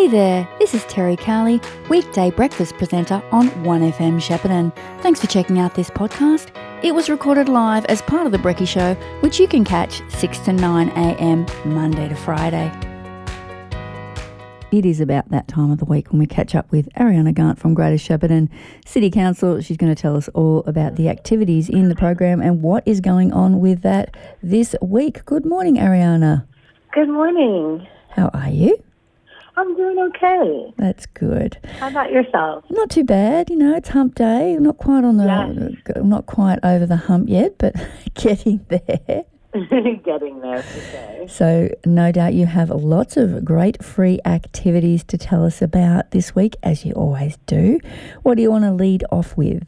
Hey there, this is Terri Cowley, weekday breakfast presenter on 1FM Shepparton. Thanks for checking out this podcast. It was recorded live as part of The Brecky Show, which you can catch 6 to 9 a.m. Monday to Friday. It is about that time of the week when we catch up with Ariyana Gant from Greater Shepparton City Council. She's going to tell us all about the activities in the program and what is going on with that this week. Good morning, Ariyana. Good morning. How are you? I'm doing okay. That's good. How about yourself? Not too bad. You know, it's hump day. I'm not quite on the, Yes. not quite over the hump yet, but getting there. Getting there sure. So, no doubt you have lots of great free activities to tell us about this week, as you always do. What do you want to lead off with?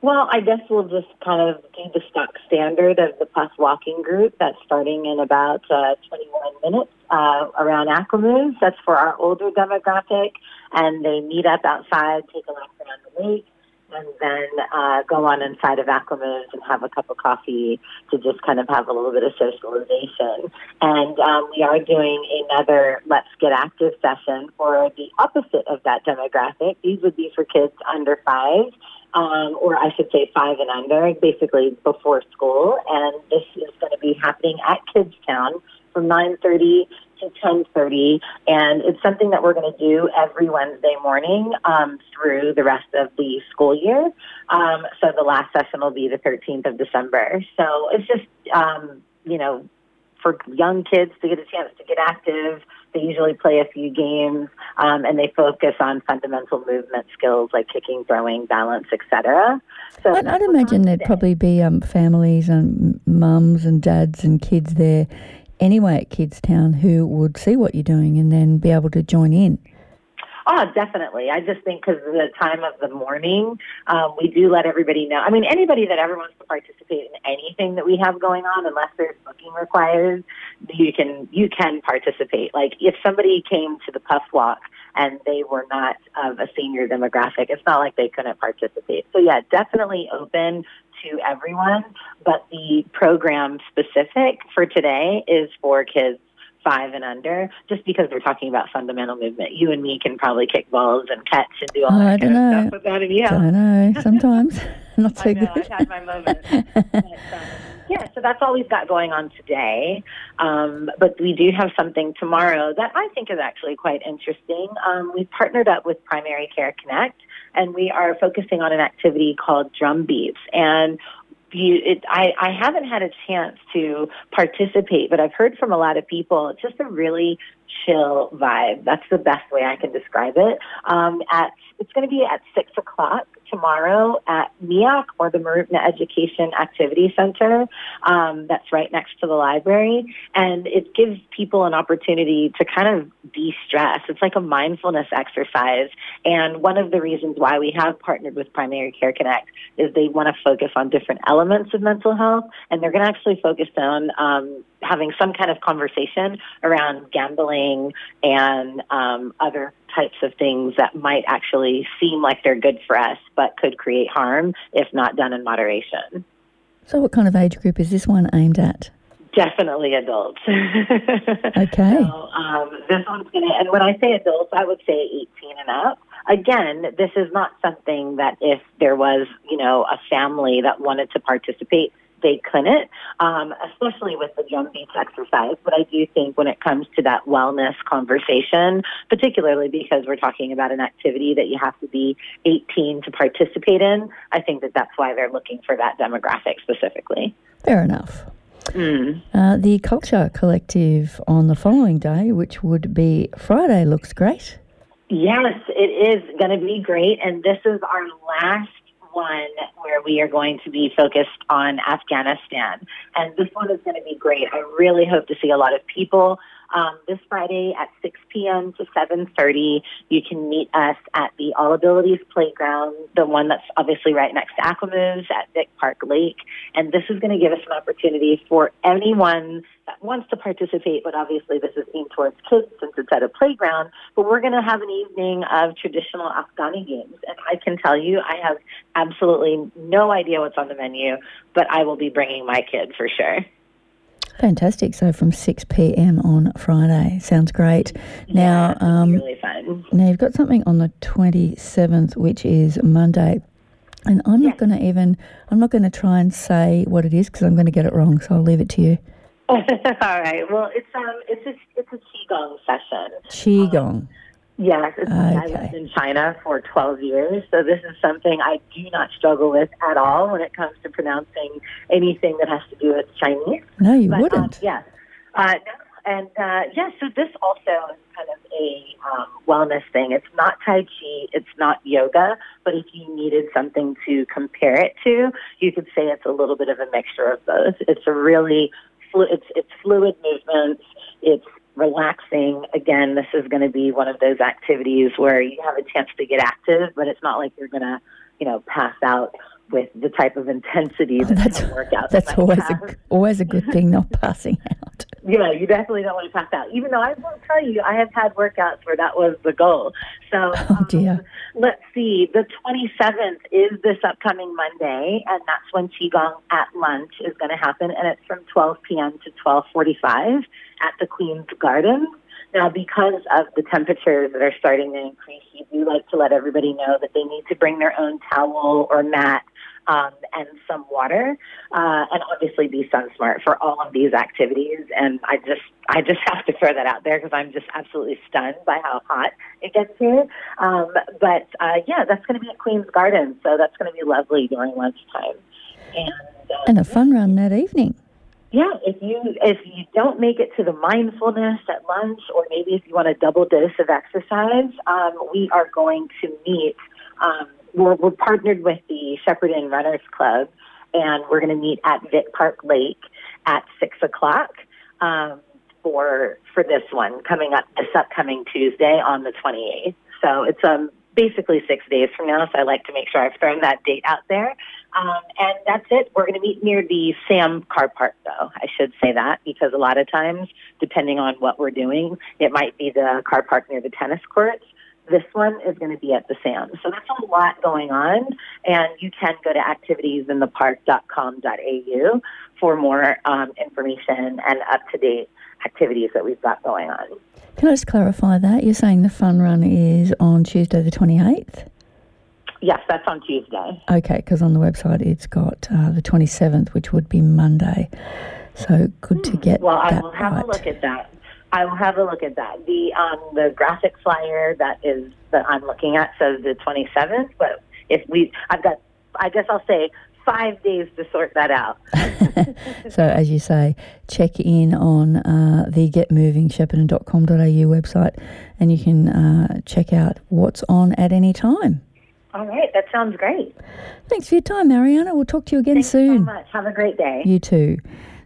Well, I guess we'll just kind of do the stock standard of the plus Walking Group that's starting in about uh, 21 minutes uh, around Aquamoves. That's for our older demographic, and they meet up outside, take a lap around the lake, and then uh, go on inside of Aquamoves and have a cup of coffee to just kind of have a little bit of socialization. And um, we are doing another Let's Get Active session for the opposite of that demographic. These would be for kids under five um, or I should say five and under, basically before school. And this is going to be happening at Kidstown from 9.30 to 10.30. And it's something that we're going to do every Wednesday morning um, through the rest of the school year. Um, so the last session will be the 13th of December. So it's just, um, you know, for young kids to get a chance to get active. They usually play a few games, um, and they focus on fundamental movement skills like kicking, throwing, balance, etc. So I'd, I'd imagine there'd probably be um, families and mums and dads and kids there anyway at Kids Town who would see what you're doing and then be able to join in. Oh, definitely. I just think because of the time of the morning, um, we do let everybody know. I mean, anybody that ever wants to participate in anything that we have going on, unless there's booking required, you can you can participate. Like if somebody came to the Puff Walk and they were not of a senior demographic, it's not like they couldn't participate. So yeah, definitely open to everyone. But the program specific for today is for kids five and under, just because we're talking about fundamental movement. You and me can probably kick balls and catch and do all Oh, that I kind don't of know. stuff without any help. I know, sometimes not so I know, good. I've had my moments. But, um, yeah, so that's all we've got going on today. Um, but we do have something tomorrow that I think is actually quite interesting. Um, we've partnered up with Primary Care Connect, and we are focusing on an activity called Drum Beats. And you, it, I, I haven't had a chance to participate, but I've heard from a lot of people. It's just a really chill vibe. That's the best way I can describe it. Um, at it's going to be at six o'clock tomorrow at MEAC or the Mooroopna Education Activity Center. Um, that's right next to the library, and it gives people an opportunity to kind of de-stress. It's like a mindfulness exercise, and one of the reasons why we have partnered with Primary Care Connect is they want to focus on different elements of mental health, and they're going to actually focus on um, having some kind of conversation around gambling and um, other types of things that might actually seem like they're good for us, but could create harm if not done in moderation. So, what kind of age group is this one aimed at? Definitely adults. Okay. So um, this one's going to, and when I say adults, I would say 18 and up. Again, this is not something that if there was, you know, a family that wanted to participate, they couldn't, um, especially with the drum beats exercise. But I do think when it comes to that wellness conversation, particularly because we're talking about an activity that you have to be 18 to participate in, I think that that's why they're looking for that demographic specifically. Fair enough. Mm. Uh, the Culture Collective on the following day, which would be Friday, looks great. Yes, it is going to be great. And this is our last one where we are going to be focused on Afghanistan. And this one is going to be great. I really hope to see a lot of people. Um, this Friday at 6 p.m. to 7.30, you can meet us at the All Abilities Playground, the one that's obviously right next to Aquamoves at Vic Park Lake. And this is going to give us an opportunity for anyone that wants to participate, but obviously this is aimed towards kids since it's at a playground. But we're going to have an evening of traditional Afghani games. And I can tell you, I have absolutely no idea what's on the menu, but I will be bringing my kid for sure. Fantastic. So from 6 p.m. on Friday. Sounds great. Now, yeah, um, really fun. Now, you've got something on the 27th, which is Monday. And I'm not going to even, I'm not going to try and say what it is because I'm going to get it wrong. So I'll leave it to you. All right. Well, it's um, it's a it's a qigong session. Qigong. Um, yes, okay. I lived in China for 12 years, so this is something I do not struggle with at all when it comes to pronouncing anything that has to do with Chinese. No, you but, wouldn't. Um, yes. Uh, and uh, yeah, so this also is kind of a um, wellness thing. It's not Tai Chi, it's not yoga, but if you needed something to compare it to, you could say it's a little bit of a mixture of both. It's a really flu- it's it's fluid movements. It's relaxing. Again, this is going to be one of those activities where you have a chance to get active, but it's not like you're going to, you know, pass out with the type of intensity that oh, that's, workouts. That's always a, always a good thing, not passing out. Yeah, you definitely don't want to pass out. Even though I will tell you, I have had workouts where that was the goal. So oh, dear. Um, let's see. The 27th is this upcoming Monday, and that's when Qigong at lunch is going to happen, and it's from 12 p.m. to 12:45 at the Queen's Garden. Now, because of the temperatures that are starting to increase, you do like to let everybody know that they need to bring their own towel or mat um, and some water, uh, and obviously be sun smart for all of these activities. And I just, I just have to throw that out there because I'm just absolutely stunned by how hot it gets here. Um, but uh, yeah, that's going to be at Queen's Garden, so that's going to be lovely during lunchtime. And, uh, and a fun run that evening. Yeah, if you if you don't make it to the mindfulness at lunch, or maybe if you want a double dose of exercise, um, we are going to meet um, we're, we're partnered with the Shepparton Runners Club, and we're going to meet at Vic Park Lake at six o'clock um, for for this one coming up this upcoming Tuesday on the twenty eighth. So it's um basically six days from now. So I like to make sure I've thrown that date out there. Um, and that's it. We're going to meet near the SAM car park, though. I should say that because a lot of times, depending on what we're doing, it might be the car park near the tennis courts. This one is going to be at the SAM. So that's a lot going on. And you can go to activitiesinthepark.com.au for more um, information and up to date activities that we've got going on. Can I just clarify that? You're saying the fun run is on Tuesday the 28th? Yes, that's on Tuesday. Okay, because on the website it's got uh, the 27th, which would be Monday. So good to hmm. get. Well, I will have right. a look at that. I will have a look at that. The um, the graphic flyer that is that I'm looking at says the 27th, but if we, I've got, I guess I'll say five days to sort that out. so, as you say, check in on uh, the getmoovingshepparton.com.au website and you can uh, check out what's on at any time. All right, that sounds great. Thanks for your time, Mariana. We'll talk to you again Thanks soon. so much. Have a great day. You too.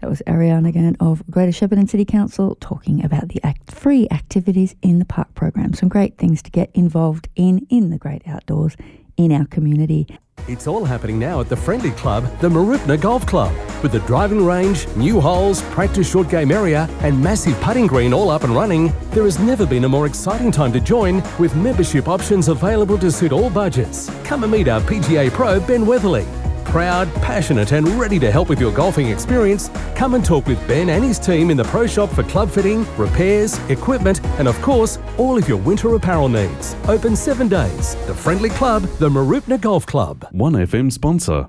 That was Ariyana Gant of Greater Shepparton City Council talking about the act- free activities in the park program. Some great things to get involved in in the great outdoors in our community. It's all happening now at the friendly club, the Mooroopna Golf Club. With the driving range, new holes, practice short game area, and massive putting green all up and running, there has never been a more exciting time to join with membership options available to suit all budgets. Come and meet our PGA Pro, Ben Weatherly proud, passionate, and ready to help with your golfing experience, come and talk with Ben and his team in the Pro Shop for club fitting, repairs, equipment, and of course, all of your winter apparel needs. Open seven days. The friendly club, the Mooroopna Golf Club. 1FM sponsor.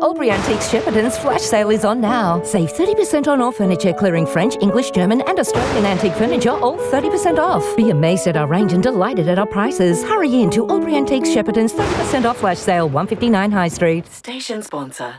Albury Antiques Shepparton's flash sale is on now. Save 30% on all furniture, clearing French, English, German, and Australian antique furniture, all 30% off. Be amazed at our range and delighted at our prices. Hurry in to Albury Antiques Shepparton's 30% off flash sale, 159 High Street. Station sponsor.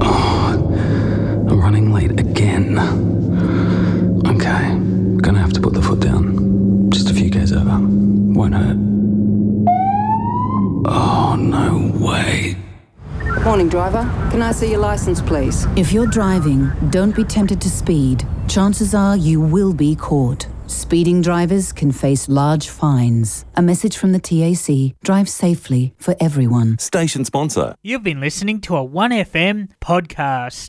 Oh, I'm running late again. Okay, gonna have to put the foot down. Just a few k's over. Won't hurt. Morning, driver. Can I see your license, please? If you're driving, don't be tempted to speed. Chances are you will be caught. Speeding drivers can face large fines. A message from the TAC drive safely for everyone. Station sponsor. You've been listening to a 1FM podcast.